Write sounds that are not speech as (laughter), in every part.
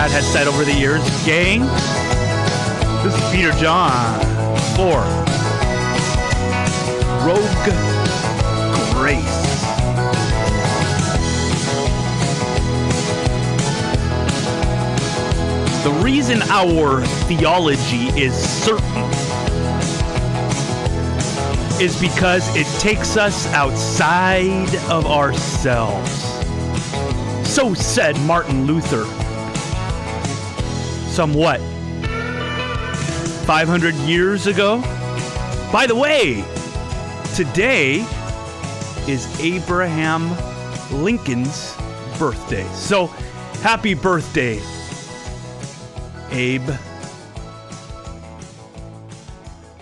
dad has said over the years, gang. This is Peter John for Rogue Grace. The reason our theology is certain is because it takes us outside of ourselves. So said Martin Luther. Somewhat 500 years ago. By the way, today is Abraham Lincoln's birthday. So happy birthday, Abe.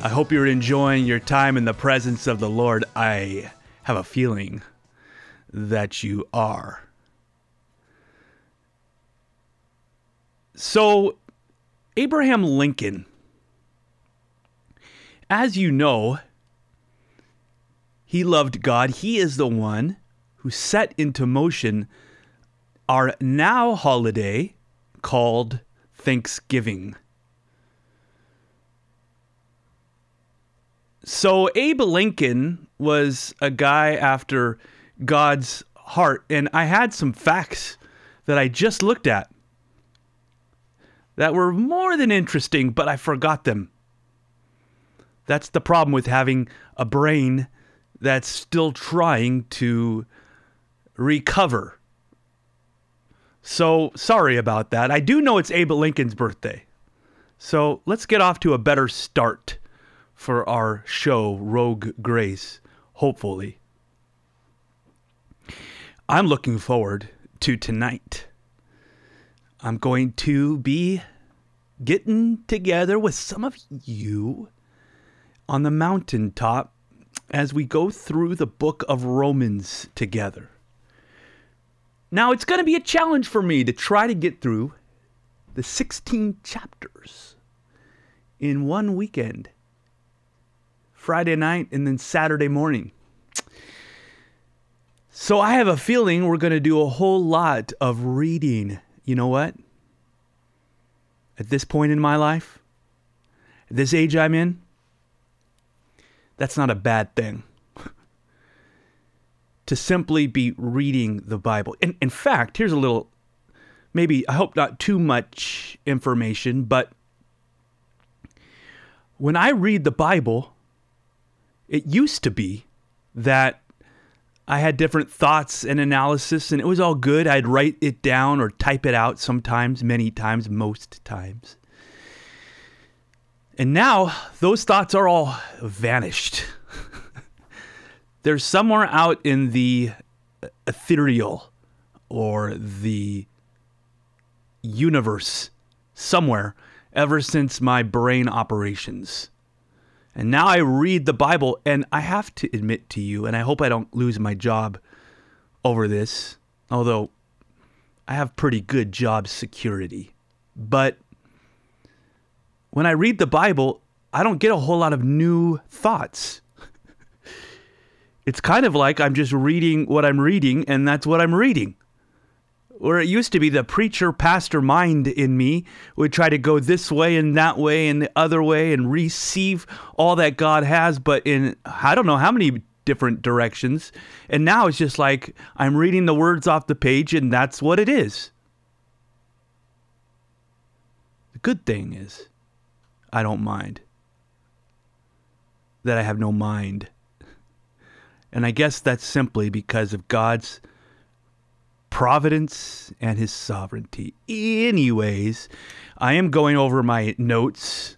I hope you're enjoying your time in the presence of the Lord. I have a feeling that you are. So, Abraham Lincoln, as you know, he loved God. He is the one who set into motion our now holiday called Thanksgiving. So Abe Lincoln was a guy after God's heart, and I had some facts that I just looked at that were more than interesting, but I forgot them. That's the problem with having a brain that's still trying to recover. So sorry about that. I do know it's Abe Lincoln's birthday. So let's get off to a better start for our show, Rogue Grace, hopefully. I'm looking forward to tonight. I'm going to be getting together with some of you on the mountaintop as we go through the book of Romans together. Now, it's going to be a challenge for me to try to get through the 16 chapters in one weekend. Friday night, and then Saturday morning. So I have a feeling we're going to do a whole lot of reading. You know what? At this point in my life, this age I'm in, that's not a bad thing. (laughs) to simply be reading the Bible. In, in fact, here's a little, maybe, I hope not too much information, but when I read the Bible, it used to be that I had different thoughts and analysis, and it was all good. I'd write it down or type it out sometimes, many times, most times. And now those thoughts are all vanished. (laughs) They're somewhere out in the ethereal or the universe somewhere ever since my brain operations. And now I read the Bible, and I have to admit to you, and I hope I don't lose my job over this, although I have pretty good job security. But when I read the Bible, I don't get a whole lot of new thoughts. (laughs) it's kind of like I'm just reading what I'm reading, and that's what I'm reading where it used to be the preacher pastor mind in me would try to go this way and that way and the other way and receive all that God has, but in I don't know how many different directions. And now it's just like I'm reading the words off the page and that's what it is. The good thing is, I don't mind that I have no mind. And I guess that's simply because of God's providence and his sovereignty. Anyways, I am going over my notes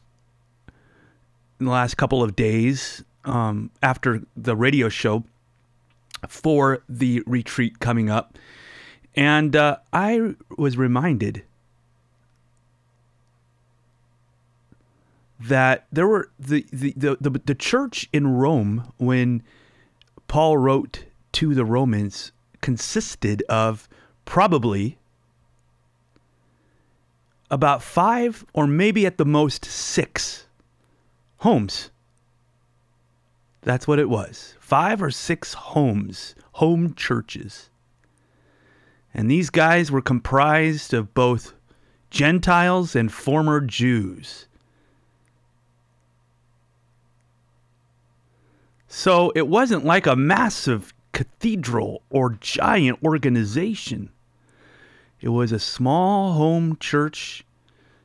in the last couple of days um, after the radio show for the retreat coming up. And uh, I was reminded that there were the, the, the, the, the church in Rome when Paul wrote to the Romans consisted of probably about five or maybe at the most six homes. That's what it was. Five or six homes, home churches. And these guys were comprised of both Gentiles and former Jews. So it wasn't like a massive cathedral or giant organization. It was a small home church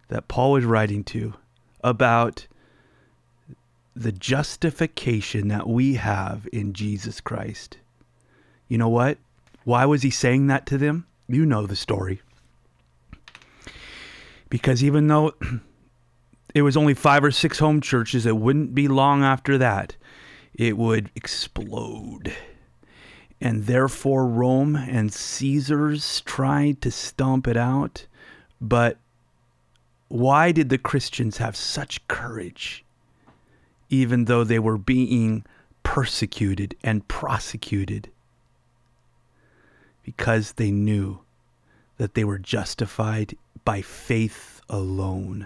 that Paul was writing to about the justification that we have in Jesus Christ. You know what? Why was he saying that to them? You know the story. Because even though (clears throat) it was only five or six home churches, it wouldn't be long after that it would explode. And therefore, Rome and Caesars tried to stomp it out. But why did the Christians have such courage, even though they were being persecuted and prosecuted? Because they knew that they were justified by faith alone,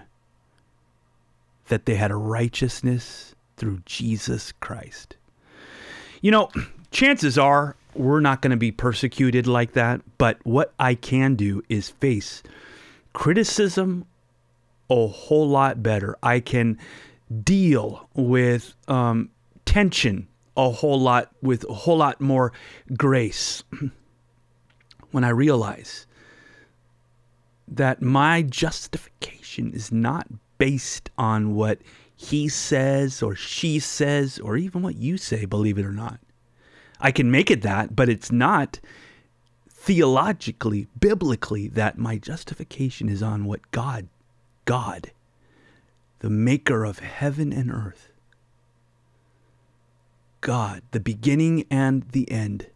that they had a righteousness through Jesus Christ. You know, chances are we're not going to be persecuted like that, but what I can do is face criticism a whole lot better. I can deal with um, tension a whole lot with a whole lot more grace (clears throat) when I realize that my justification is not based on what he says or she says or even what you say, believe it or not. I can make it that, but it's not theologically, biblically, that my justification is on what God, God, the maker of heaven and earth, God, the beginning and the end,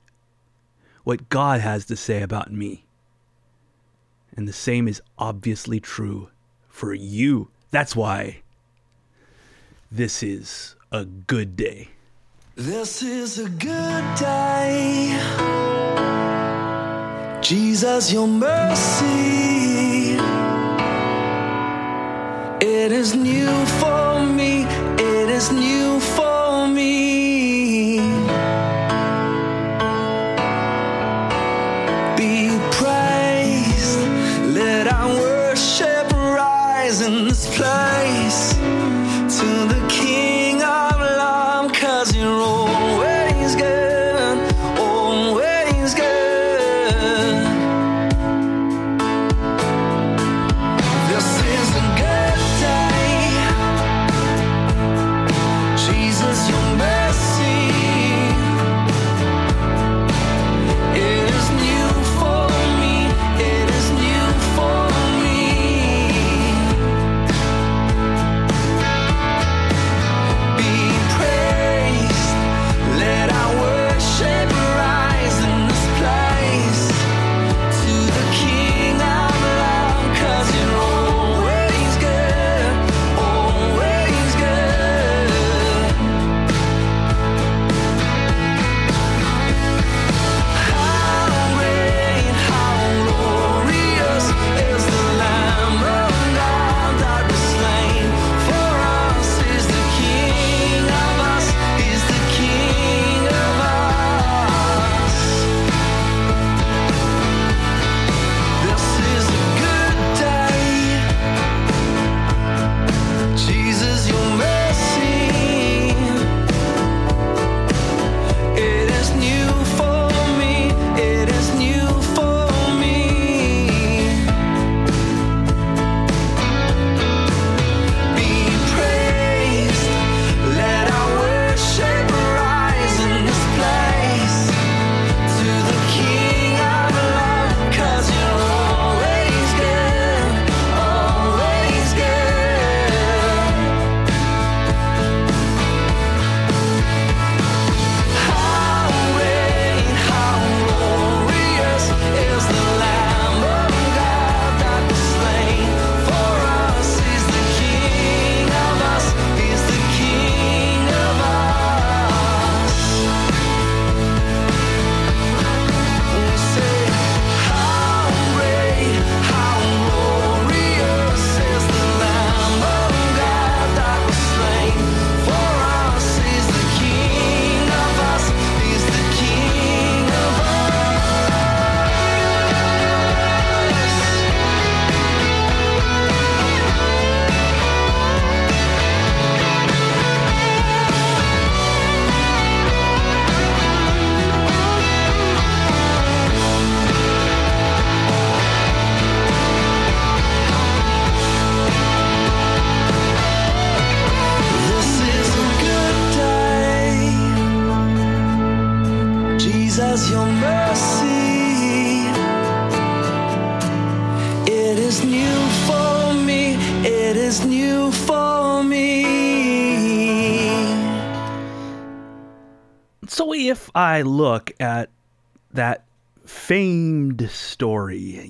what God has to say about me. And the same is obviously true for you. That's why this is a good day. This is a good day. Jesus, your mercy. It is new for me. It is new for me. Be praised. Let our worship rise in this place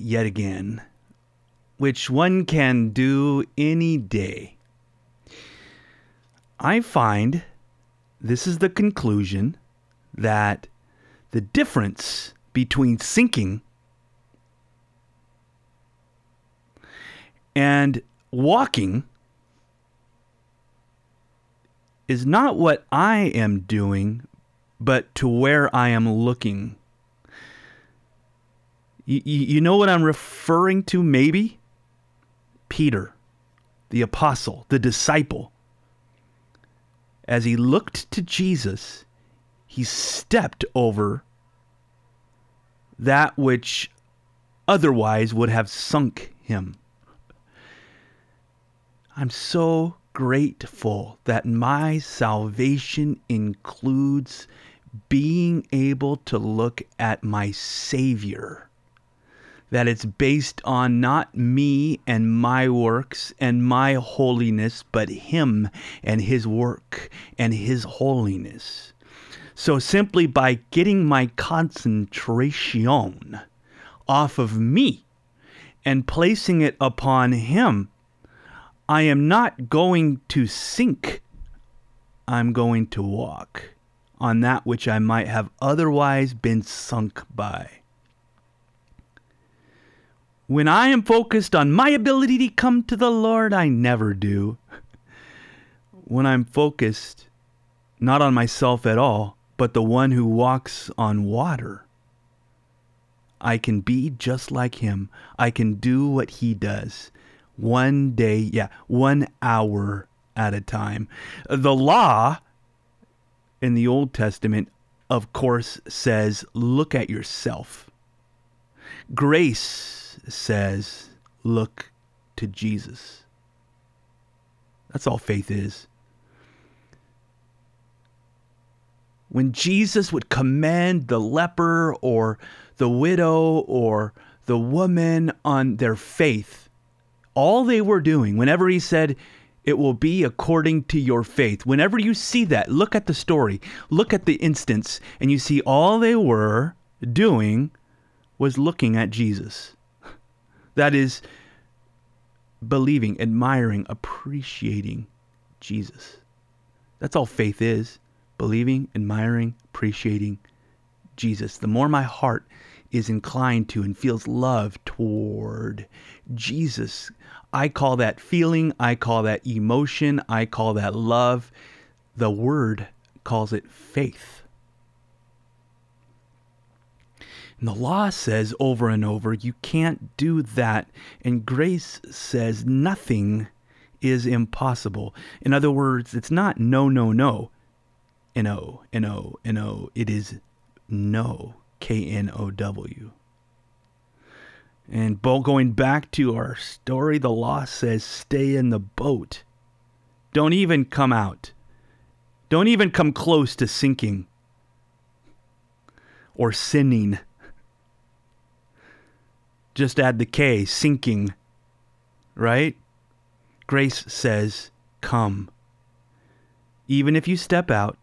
yet again, which one can do any day, I find this is the conclusion that the difference between sinking and walking is not what I am doing, but to where I am looking. You, you know what I'm referring to, maybe? Peter, the apostle, the disciple. As he looked to Jesus, he stepped over that which otherwise would have sunk him. I'm so grateful that my salvation includes being able to look at my Savior. That it's based on not me and my works and my holiness, but Him and His work and His holiness. So simply by getting my concentration off of me and placing it upon Him, I am not going to sink. I'm going to walk on that which I might have otherwise been sunk by. When I am focused on my ability to come to the Lord, I never do. When I'm focused not on myself at all, but the one who walks on water, I can be just like him. I can do what he does one day, yeah, one hour at a time. The law in the Old Testament, of course, says, look at yourself. Grace says, look to Jesus. That's all faith is. When Jesus would commend the leper or the widow or the woman on their faith, all they were doing, whenever he said, it will be according to your faith. Whenever you see that, look at the story, look at the instance, and you see all they were doing was looking at Jesus. That is, believing, admiring, appreciating Jesus. That's all faith is believing, admiring, appreciating Jesus. The more my heart is inclined to and feels love toward Jesus, I call that feeling, I call that emotion, I call that love. The Word calls it faith. And the law says over and over, you can't do that. And grace says nothing is impossible. In other words, it's not no, no, no. N-O, N-O, N-O. It is no, K-N-O-W. And going back to our story, the law says stay in the boat. Don't even come out. Don't even come close to sinking or sinning. Just add the K, sinking. Right? Grace says, come. Even if you step out,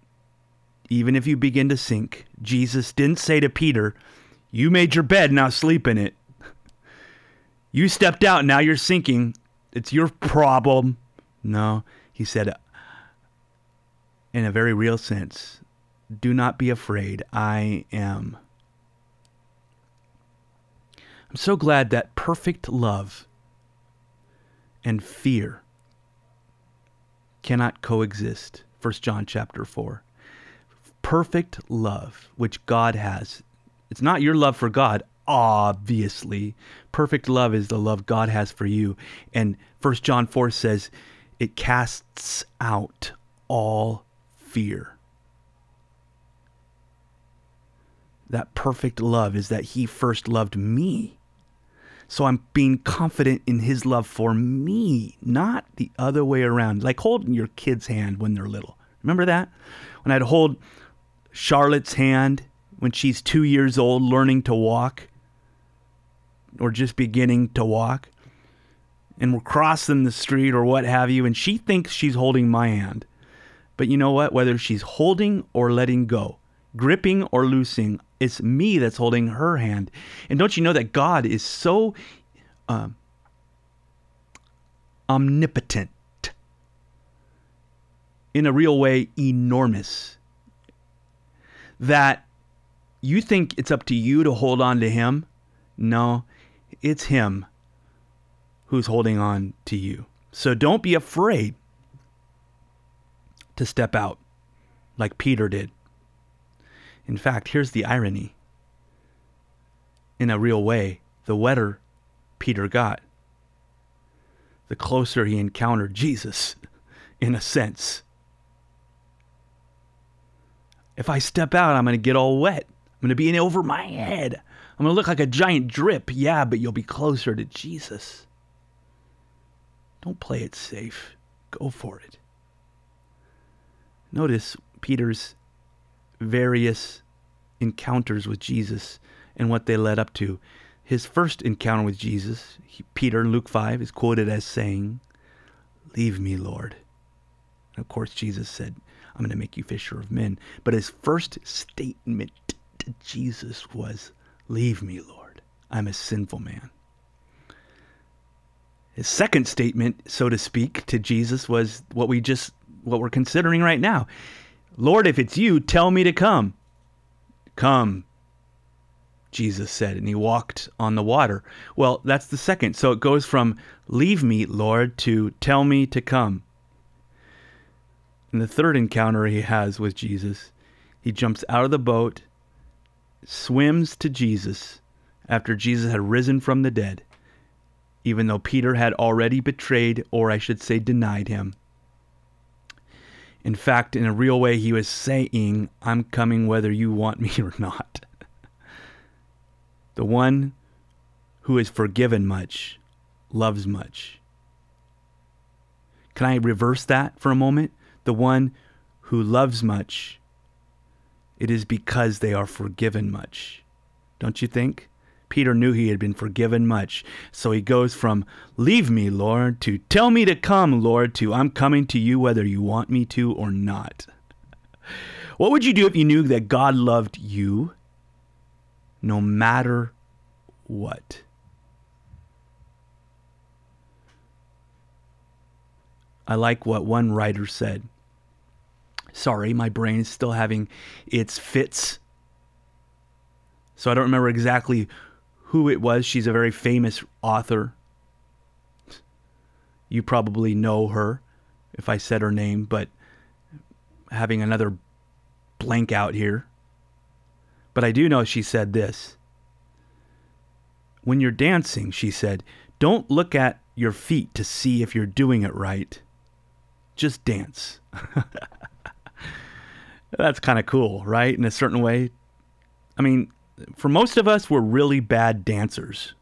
even if you begin to sink, Jesus didn't say to Peter, You made your bed, now sleep in it. (laughs) You stepped out, now you're sinking. It's your problem. No, he said, in a very real sense, do not be afraid. I am. I'm so glad that perfect love and fear cannot coexist. 1 John chapter 4. Perfect love which God has. It's not your love for God, obviously. Perfect love is the love God has for you. And 1 John 4 says it casts out all fear. That perfect love is that He first loved me. So I'm being confident in His love for me, not the other way around. Like holding your kid's hand when they're little. Remember that? When I'd hold Charlotte's hand when she's two years old, learning to walk or just beginning to walk. and we're crossing the street or what have you, and she thinks she's holding my hand. But you know what? Whether she's holding or letting go, gripping or loosing, it's me that's holding her hand. And don't you know that God is so um, omnipotent, in a real way, enormous, that you think it's up to you to hold on to Him? No, it's Him who's holding on to you. So don't be afraid to step out like Peter did. In fact, here's the irony. In a real way, the wetter Peter got, the closer he encountered Jesus, in a sense. If I step out, I'm going to get all wet. I'm going to be in over my head. I'm going to look like a giant drip. Yeah, but you'll be closer to Jesus. Don't play it safe. Go for it. Notice Peter's various encounters with Jesus and what they led up to. His first encounter with Jesus, he, Peter in Luke 5 is quoted as saying, Leave me, Lord. And of course, Jesus said, I'm going to make you fisher of men. But his first statement to Jesus was, Leave me, Lord. I'm a sinful man. His second statement, so to speak, to Jesus was what we just what we're considering right now. Lord, if it's you, tell me to come. Come, Jesus said, and he walked on the water. Well, that's the second. So it goes from leave me, Lord, to tell me to come. In the third encounter he has with Jesus, he jumps out of the boat, swims to Jesus after Jesus had risen from the dead, even though Peter had already betrayed, or I should say, denied him. In fact, in a real way, he was saying, I'm coming whether you want me (laughs) or not. the one who is forgiven much loves much. Can I reverse that for a moment? The one who loves much, it is because they are forgiven much. Don't you think? Peter knew he had been forgiven much. So he goes from, Leave me, Lord, to Tell me to come, Lord, to I'm coming to you whether you want me to or not. What would you do if you knew that God loved you no matter what? I like what one writer said. Sorry, my brain is still having its fits. So I don't remember exactly who it was. She's a very famous author. You probably know her if I said her name, but having another blank out here. But I do know she said this. When you're dancing, she said, don't look at your feet to see if you're doing it right. Just dance. (laughs) That's kind of cool, right? In a certain way. I mean, for most of us, we're really bad dancers.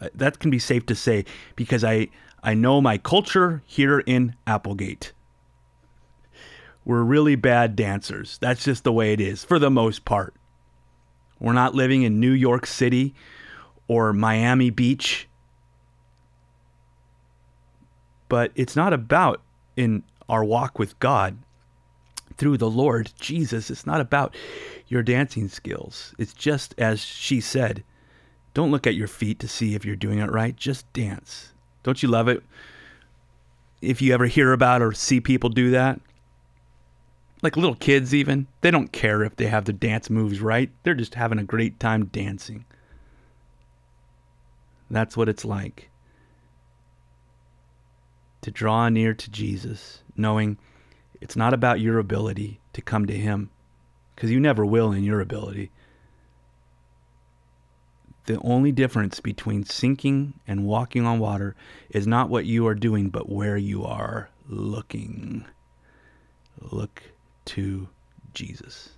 Uh, that can be safe to say because I, I know my culture here in Applegate. We're really bad dancers. That's just the way it is for the most part. We're not living in New York City or Miami Beach. But it's not about in our walk with God through the Lord Jesus. It's not about your dancing skills. It's just as she said don't look at your feet to see if you're doing it right, just dance. Don't you love it? If you ever hear about or see people do that, like little kids, even, they don't care if they have their dance moves right. They're just having a great time dancing. That's what it's like to draw near to Jesus, knowing it's not about your ability to come to Him because you never will in your ability. The only difference between sinking and walking on water is not what you are doing, but where you are looking. Look to Jesus.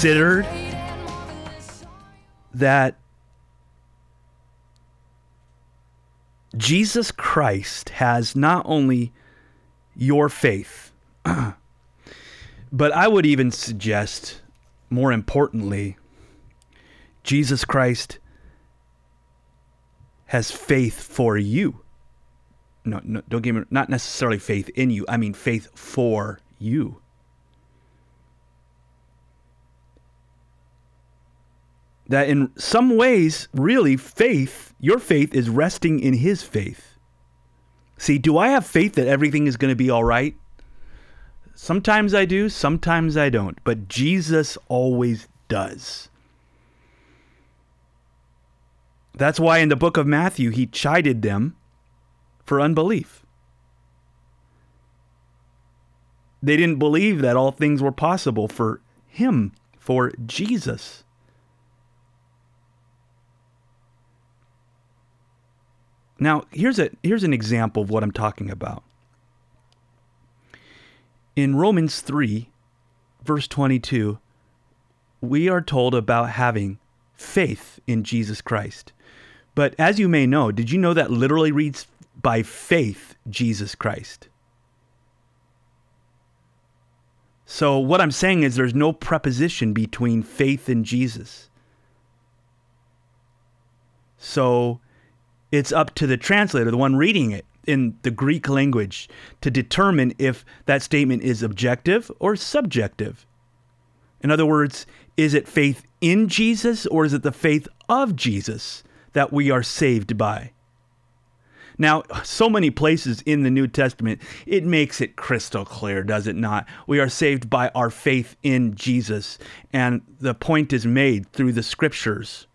Considered that Jesus Christ has not only your faith, (clears throat) but I would even suggest, more importantly, Jesus Christ has faith for you. No, no, don't get me not necessarily faith in you. I mean faith for you. That in some ways, really, faith, your faith is resting in his faith. See, do I have faith that everything is going to be all right? Sometimes I do, sometimes I don't, but Jesus always does. That's why in the book of Matthew, he chided them for unbelief. They didn't believe that all things were possible for him, for Jesus. Now, here's a here's an example of what I'm talking about. In Romans 3, verse 22, we are told about having faith in Jesus Christ. But as you may know, did you know that literally reads by faith Jesus Christ? So what I'm saying is there's no preposition between faith and Jesus. So it's up to the translator, the one reading it in the Greek language, to determine if that statement is objective or subjective. In other words, is it faith in Jesus or is it the faith of Jesus that we are saved by? Now, so many places in the New Testament, it makes it crystal clear, does it not? We are saved by our faith in Jesus, and the point is made through the scriptures.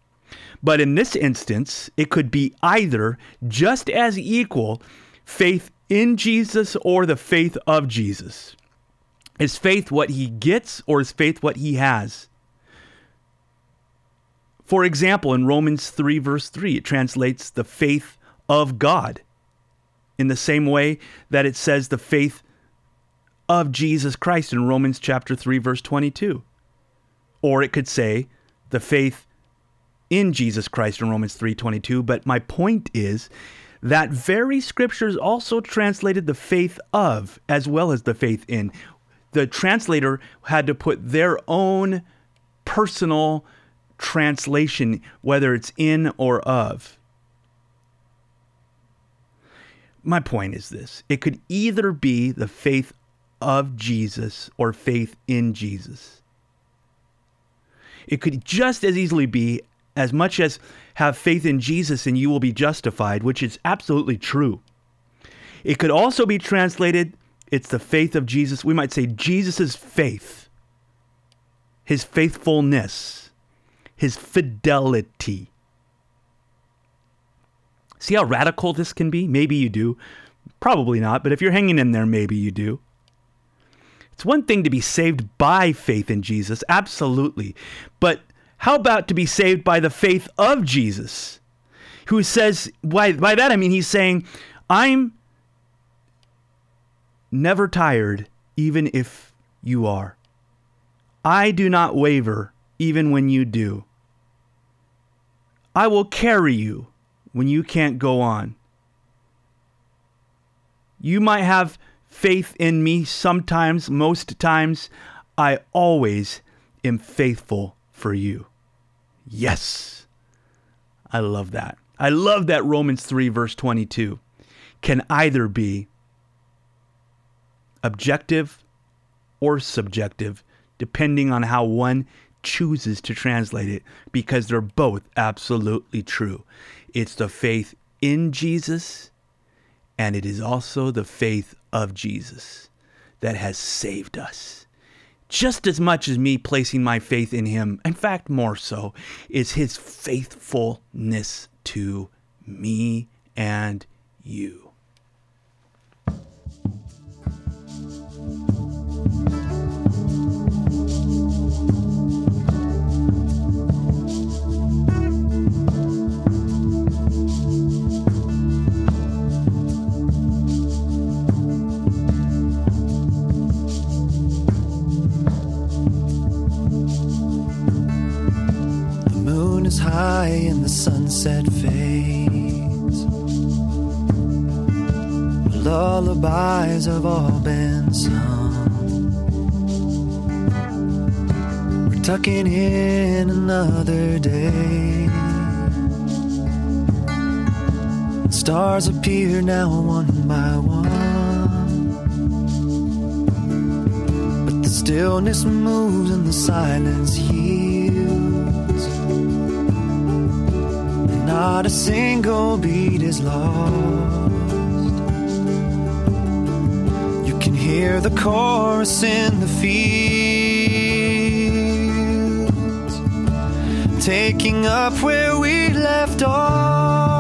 But in this instance, it could be either just as equal faith in Jesus or the faith of Jesus. Is faith what he gets or is faith what he has? For example, in Romans 3, verse 3, it translates the faith of God in the same way that it says the faith of Jesus Christ in Romans chapter 3, verse 22. Or it could say the faith in Jesus Christ in Romans 3:22, but my point is that very scriptures also translated the faith of as well as the faith in. The translator had to put their own personal translation whether it's in or of my point is this it could either be the faith of Jesus or faith in Jesus. It could just as easily be as much as have faith in Jesus and you will be justified, which is absolutely true. It could also be translated it's the faith of Jesus. We might say Jesus' faith, his faithfulness, his fidelity. See how radical this can be? Maybe you do. Probably not, but if you're hanging in there, maybe you do. It's one thing to be saved by faith in Jesus, absolutely. But how about to be saved by the faith of Jesus? Who says, by, by that I mean he's saying, I'm never tired, even if you are. I do not waver, even when you do. I will carry you when you can't go on. You might have faith in me sometimes, most times. I always am faithful for you. Yes. I love that. I love that Romans 3, verse 22 can either be objective or subjective, depending on how one chooses to translate it, because they're both absolutely true. It's the faith in Jesus, and it is also the faith of Jesus that has saved us. Just as much as me placing my faith in Him, in fact, more so, is His faithfulness to me and you. High and the sunset fades. Lullabies have all been sung. We're tucking in another day. Stars appear now one by one. But the stillness moves and the silence yields. Not a single beat is lost. You can hear the chorus in the fields, taking up where we left off.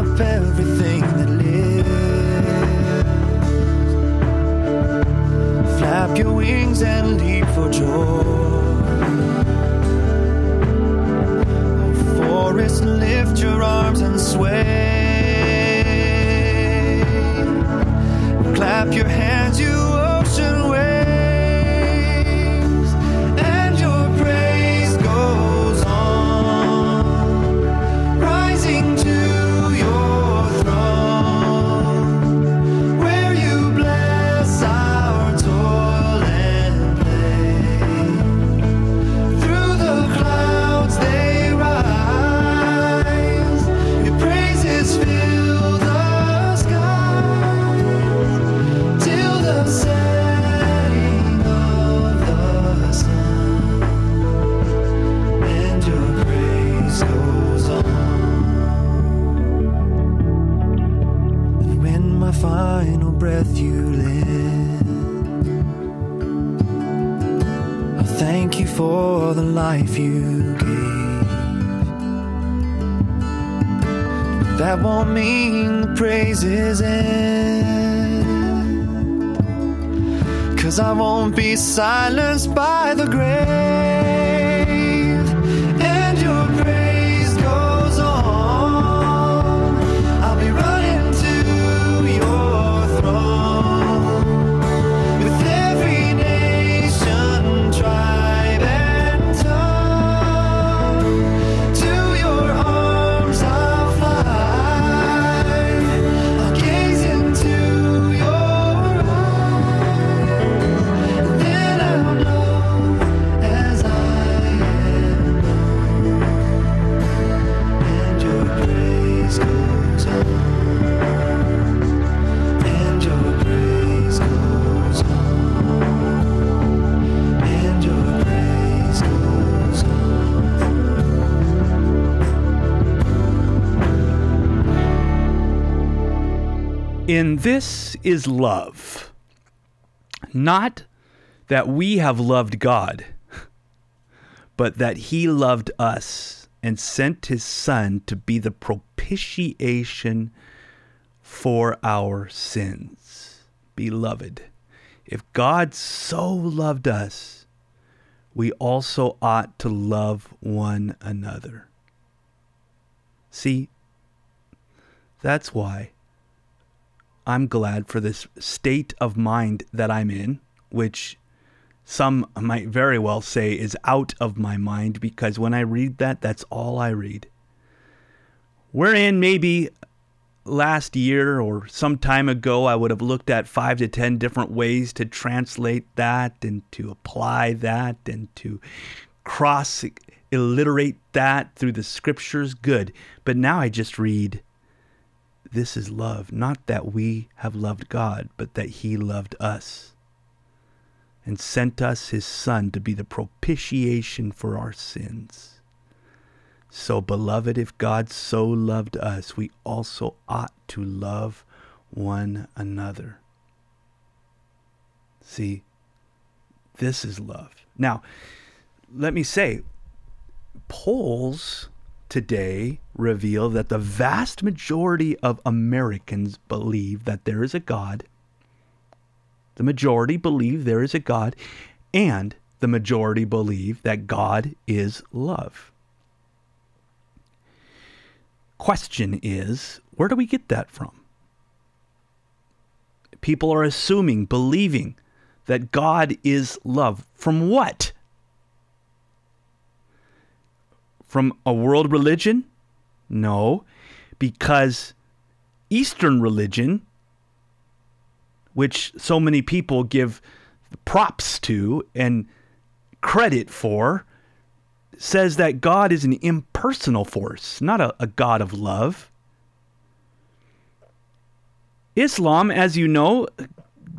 Up In this is love. Not that we have loved God, but that He loved us and sent His Son to be the propitiation for our sins. Beloved, if God so loved us, we also ought to love one another. See, that's why I'm glad for this state of mind that I'm in, which some might very well say is out of my mind because when I read that, that's all I read. Wherein maybe last year or some time ago, I would have looked at five to ten different ways to translate that and to apply that and to cross alliterate that through the scriptures. Good. But now I just read this is love, not that we have loved God, but that He loved us and sent us His Son to be the propitiation for our sins. So, beloved, if God so loved us, we also ought to love one another. See, this is love. Now, let me say, polls today reveal that the vast majority of Americans believe that there is a God. The majority believe there is a God, and the majority believe that God is love. Question is, where do we get that from? People are assuming, believing that God is love. From what? From a world religion? No, because Eastern religion, which so many people give props to and credit for, says that God is an impersonal force, not a, a God of love. Islam, as you know,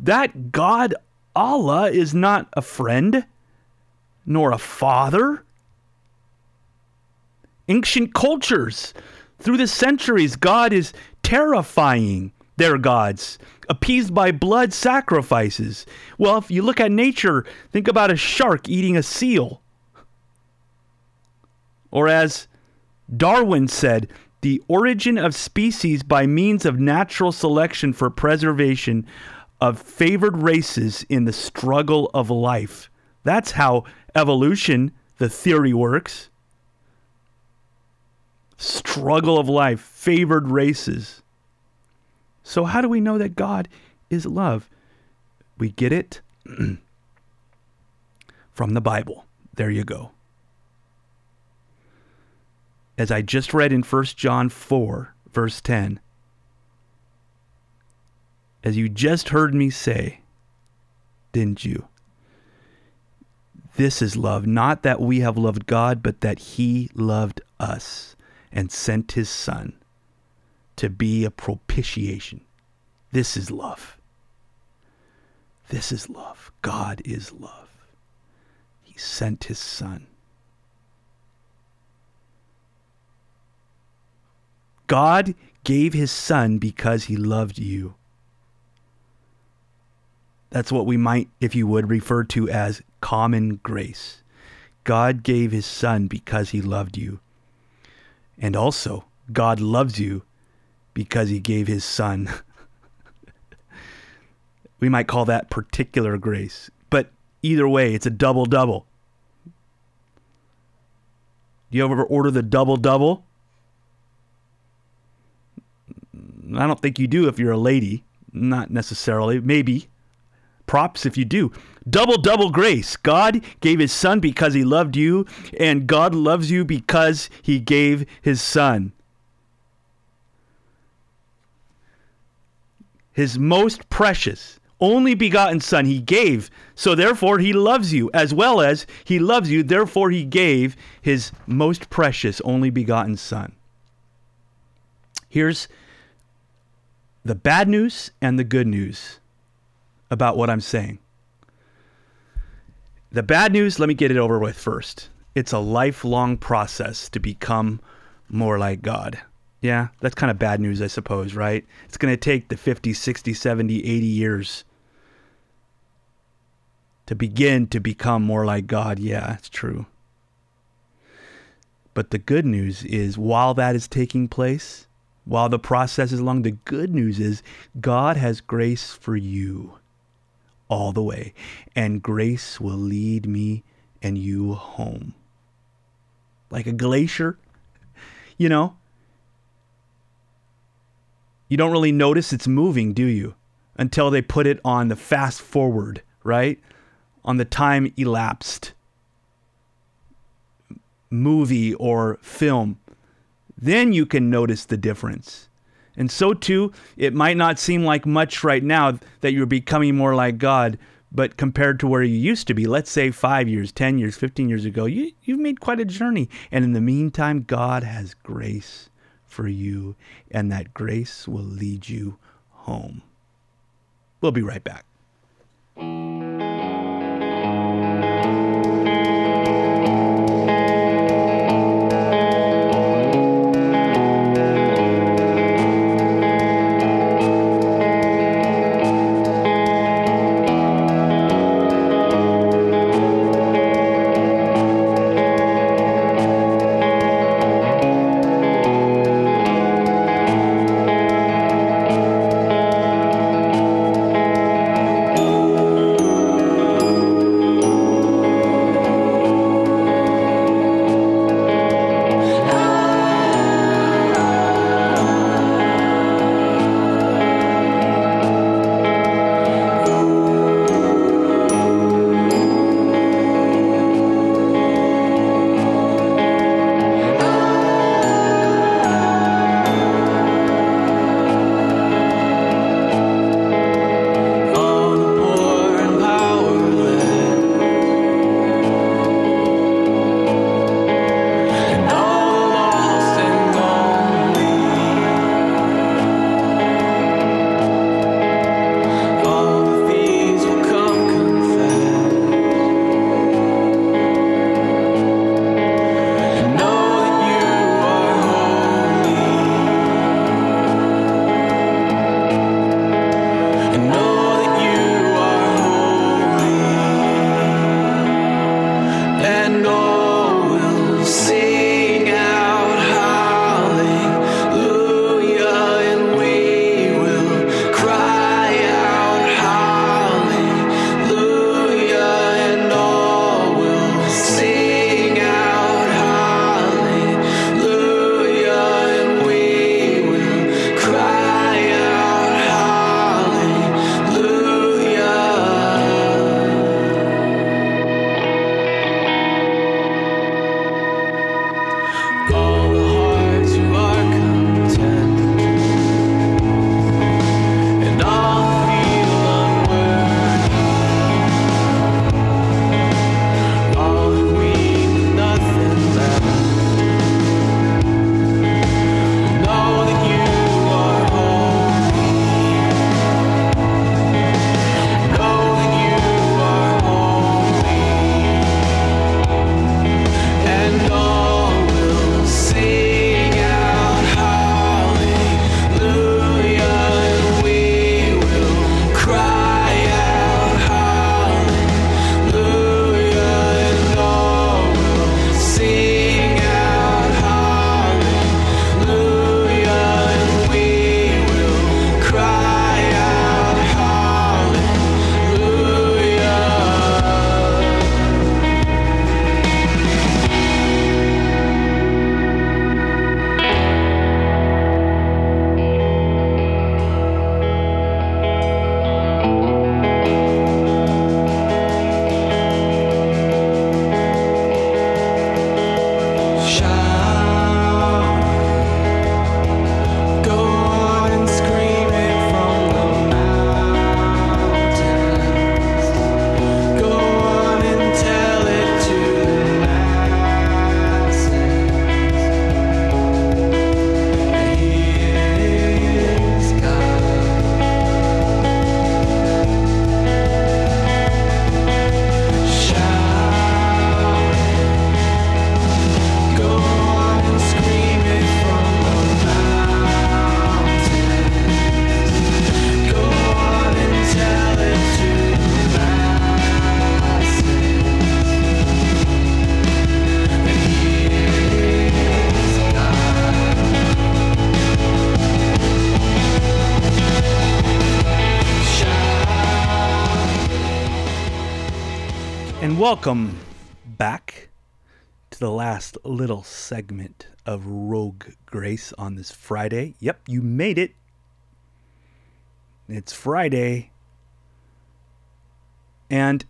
that God Allah is not a friend nor a father ancient cultures. Through the centuries, God is terrifying their gods, appeased by blood sacrifices. Well, if you look at nature, think about a shark eating a seal. Or as Darwin said, the origin of species by means of natural selection for preservation of favored races in the struggle of life. That's how evolution, the theory works struggle of life, favored races. So, how do we know that God is love? We get it (clears throat) from the Bible. There you go. As I just read in 1 John 4, verse 10, as you just heard me say, didn't you? This is love, not that we have loved God, but that He loved us and sent his son to be a propitiation. This is love. This is love. God is love. He sent his son. God gave his son because he loved you. That's what we might, if you would, refer to as common grace. God gave his son because he loved you. And also, God loves you because he gave his son. (laughs) we might call that particular grace. But either way, it's a double double. Do you ever order the double double? I don't think you do if you're a lady. Not necessarily. Maybe. Props if you do. Double, double grace. God gave his son because he loved you, and God loves you because he gave his son. His most precious, only begotten son he gave. So therefore he loves you, as well as he loves you, therefore he gave his most precious, only begotten son. Here's the bad news and the good news about what I'm saying. The bad news, let me get it over with first. It's a lifelong process to become more like God. Yeah, that's kind of bad news, I suppose, right? It's going to take the 50, 60, 70, 80 years to begin to become more like God. Yeah, it's true. But the good news is while that is taking place, while the process is long, the good news is God has grace for you all the way, and grace will lead me and you home. Like a glacier, you know? You don't really notice it's moving, do you? Until they put it on the fast forward, right? On the time elapsed movie or film. Then you can notice the difference. And so too, it might not seem like much right now that you're becoming more like God, but compared to where you used to be, let's say five years, 10 years, 15 years ago, you, you've made quite a journey. And in the meantime, God has grace for you, and that grace will lead you home. We'll be right back. Welcome back to the last little segment of Rogue Grace on this Friday. Yep, you made it. It's Friday. And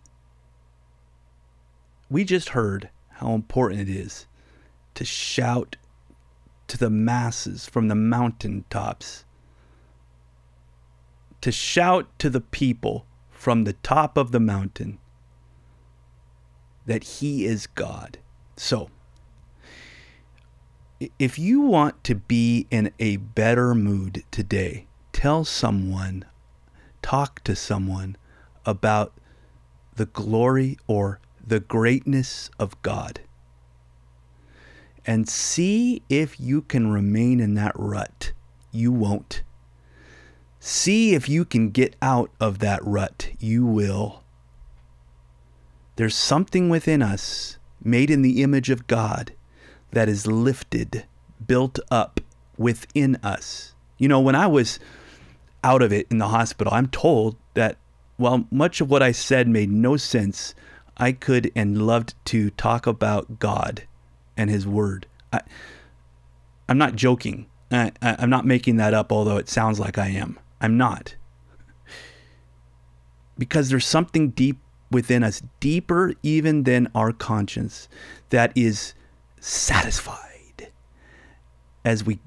we just heard how important it is to shout to the masses from the mountaintops, to shout to the people from the top of the mountain that He is God. So, if you want to be in a better mood today, tell someone, talk to someone about the glory or the greatness of God. And see if you can remain in that rut. You won't. See if you can get out of that rut. You will. There's something within us, made in the image of God, that is lifted, built up within us. You know, when I was out of it in the hospital, I'm told that while much of what I said made no sense, I could and loved to talk about God and His Word. I, I'm not joking. I, I'm not making that up, although it sounds like I am. I'm not. Because there's something deep within us, deeper even than our conscience, that is satisfied as we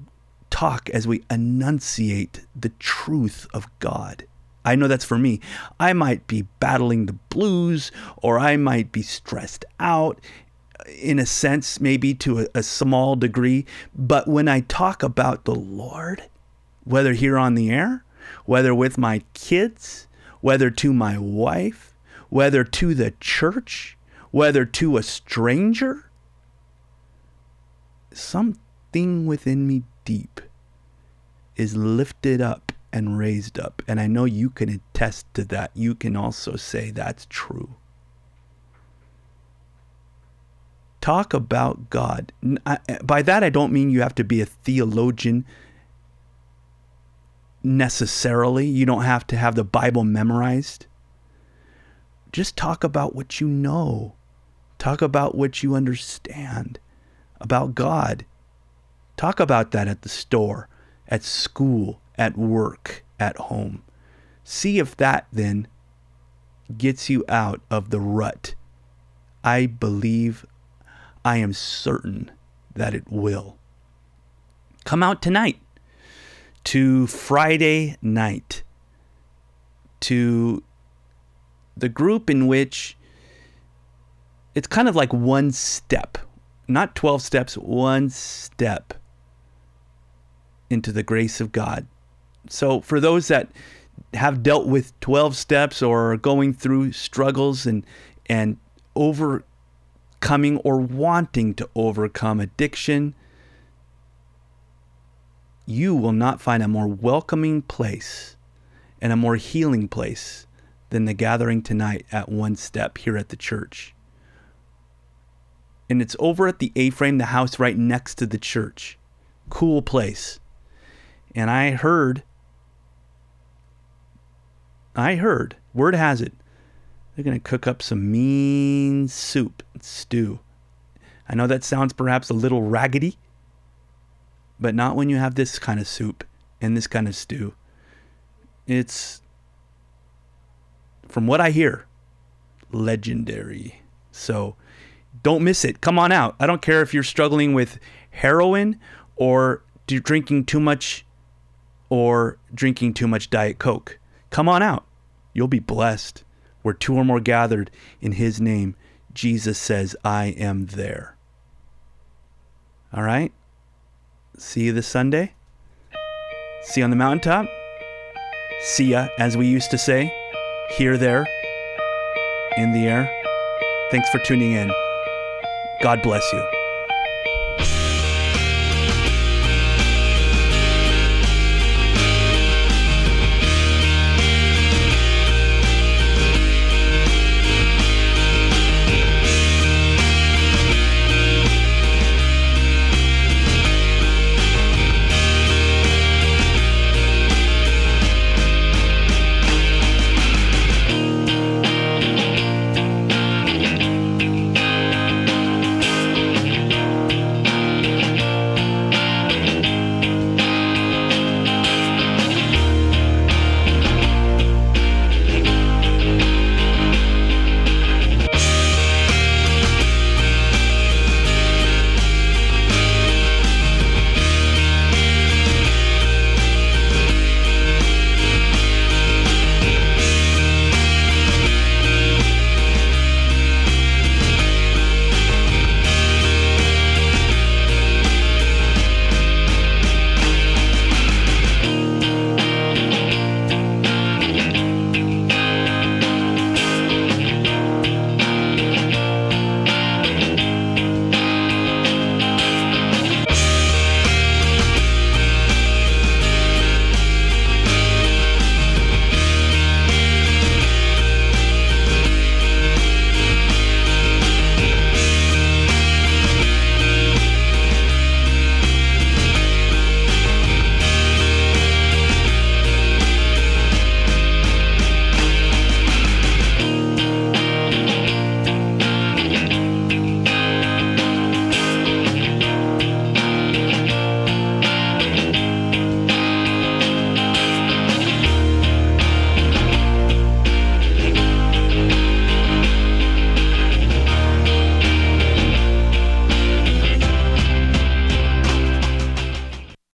talk, as we enunciate the truth of God. I know that's for me. I might be battling the blues, or I might be stressed out in a sense, maybe to a, a small degree. But when I talk about the Lord, whether here on the air, whether with my kids, whether to my wife, whether to the church, whether to a stranger, something within me deep is lifted up and raised up. And I know you can attest to that. You can also say that's true. Talk about God. I- By that, I don't mean you have to be a theologian necessarily. You don't have to have the Bible memorized. Just talk about what you know. Talk about what you understand about God. Talk about that at the store, at school, at work, at home. See if that then gets you out of the rut. I believe, I am certain that it will. Come out tonight to Friday night to the group in which it's kind of like one step, not 12 steps, one step into the grace of God. So, for those that have dealt with 12 steps or are going through struggles and, and overcoming or wanting to overcome addiction, you will not find a more welcoming place and a more healing place than the gathering tonight at One Step here at the church. And it's over at the A frame, the house right next to the church. Cool place. And I heard, I heard, word has it, they're going to cook up some mean soup stew. I know that sounds perhaps a little raggedy, but not when you have this kind of soup and this kind of stew. It's, from what I hear, legendary. So don't miss it. Come on out. I don't care if you're struggling with heroin or drinking too much or drinking too much Diet Coke. Come on out. You'll be blessed. Where two or more gathered in His name, Jesus says, I am there. All right? See you this Sunday. See you on the mountaintop. See ya, as we used to say, here, there, in the air. Thanks for tuning in. God bless you.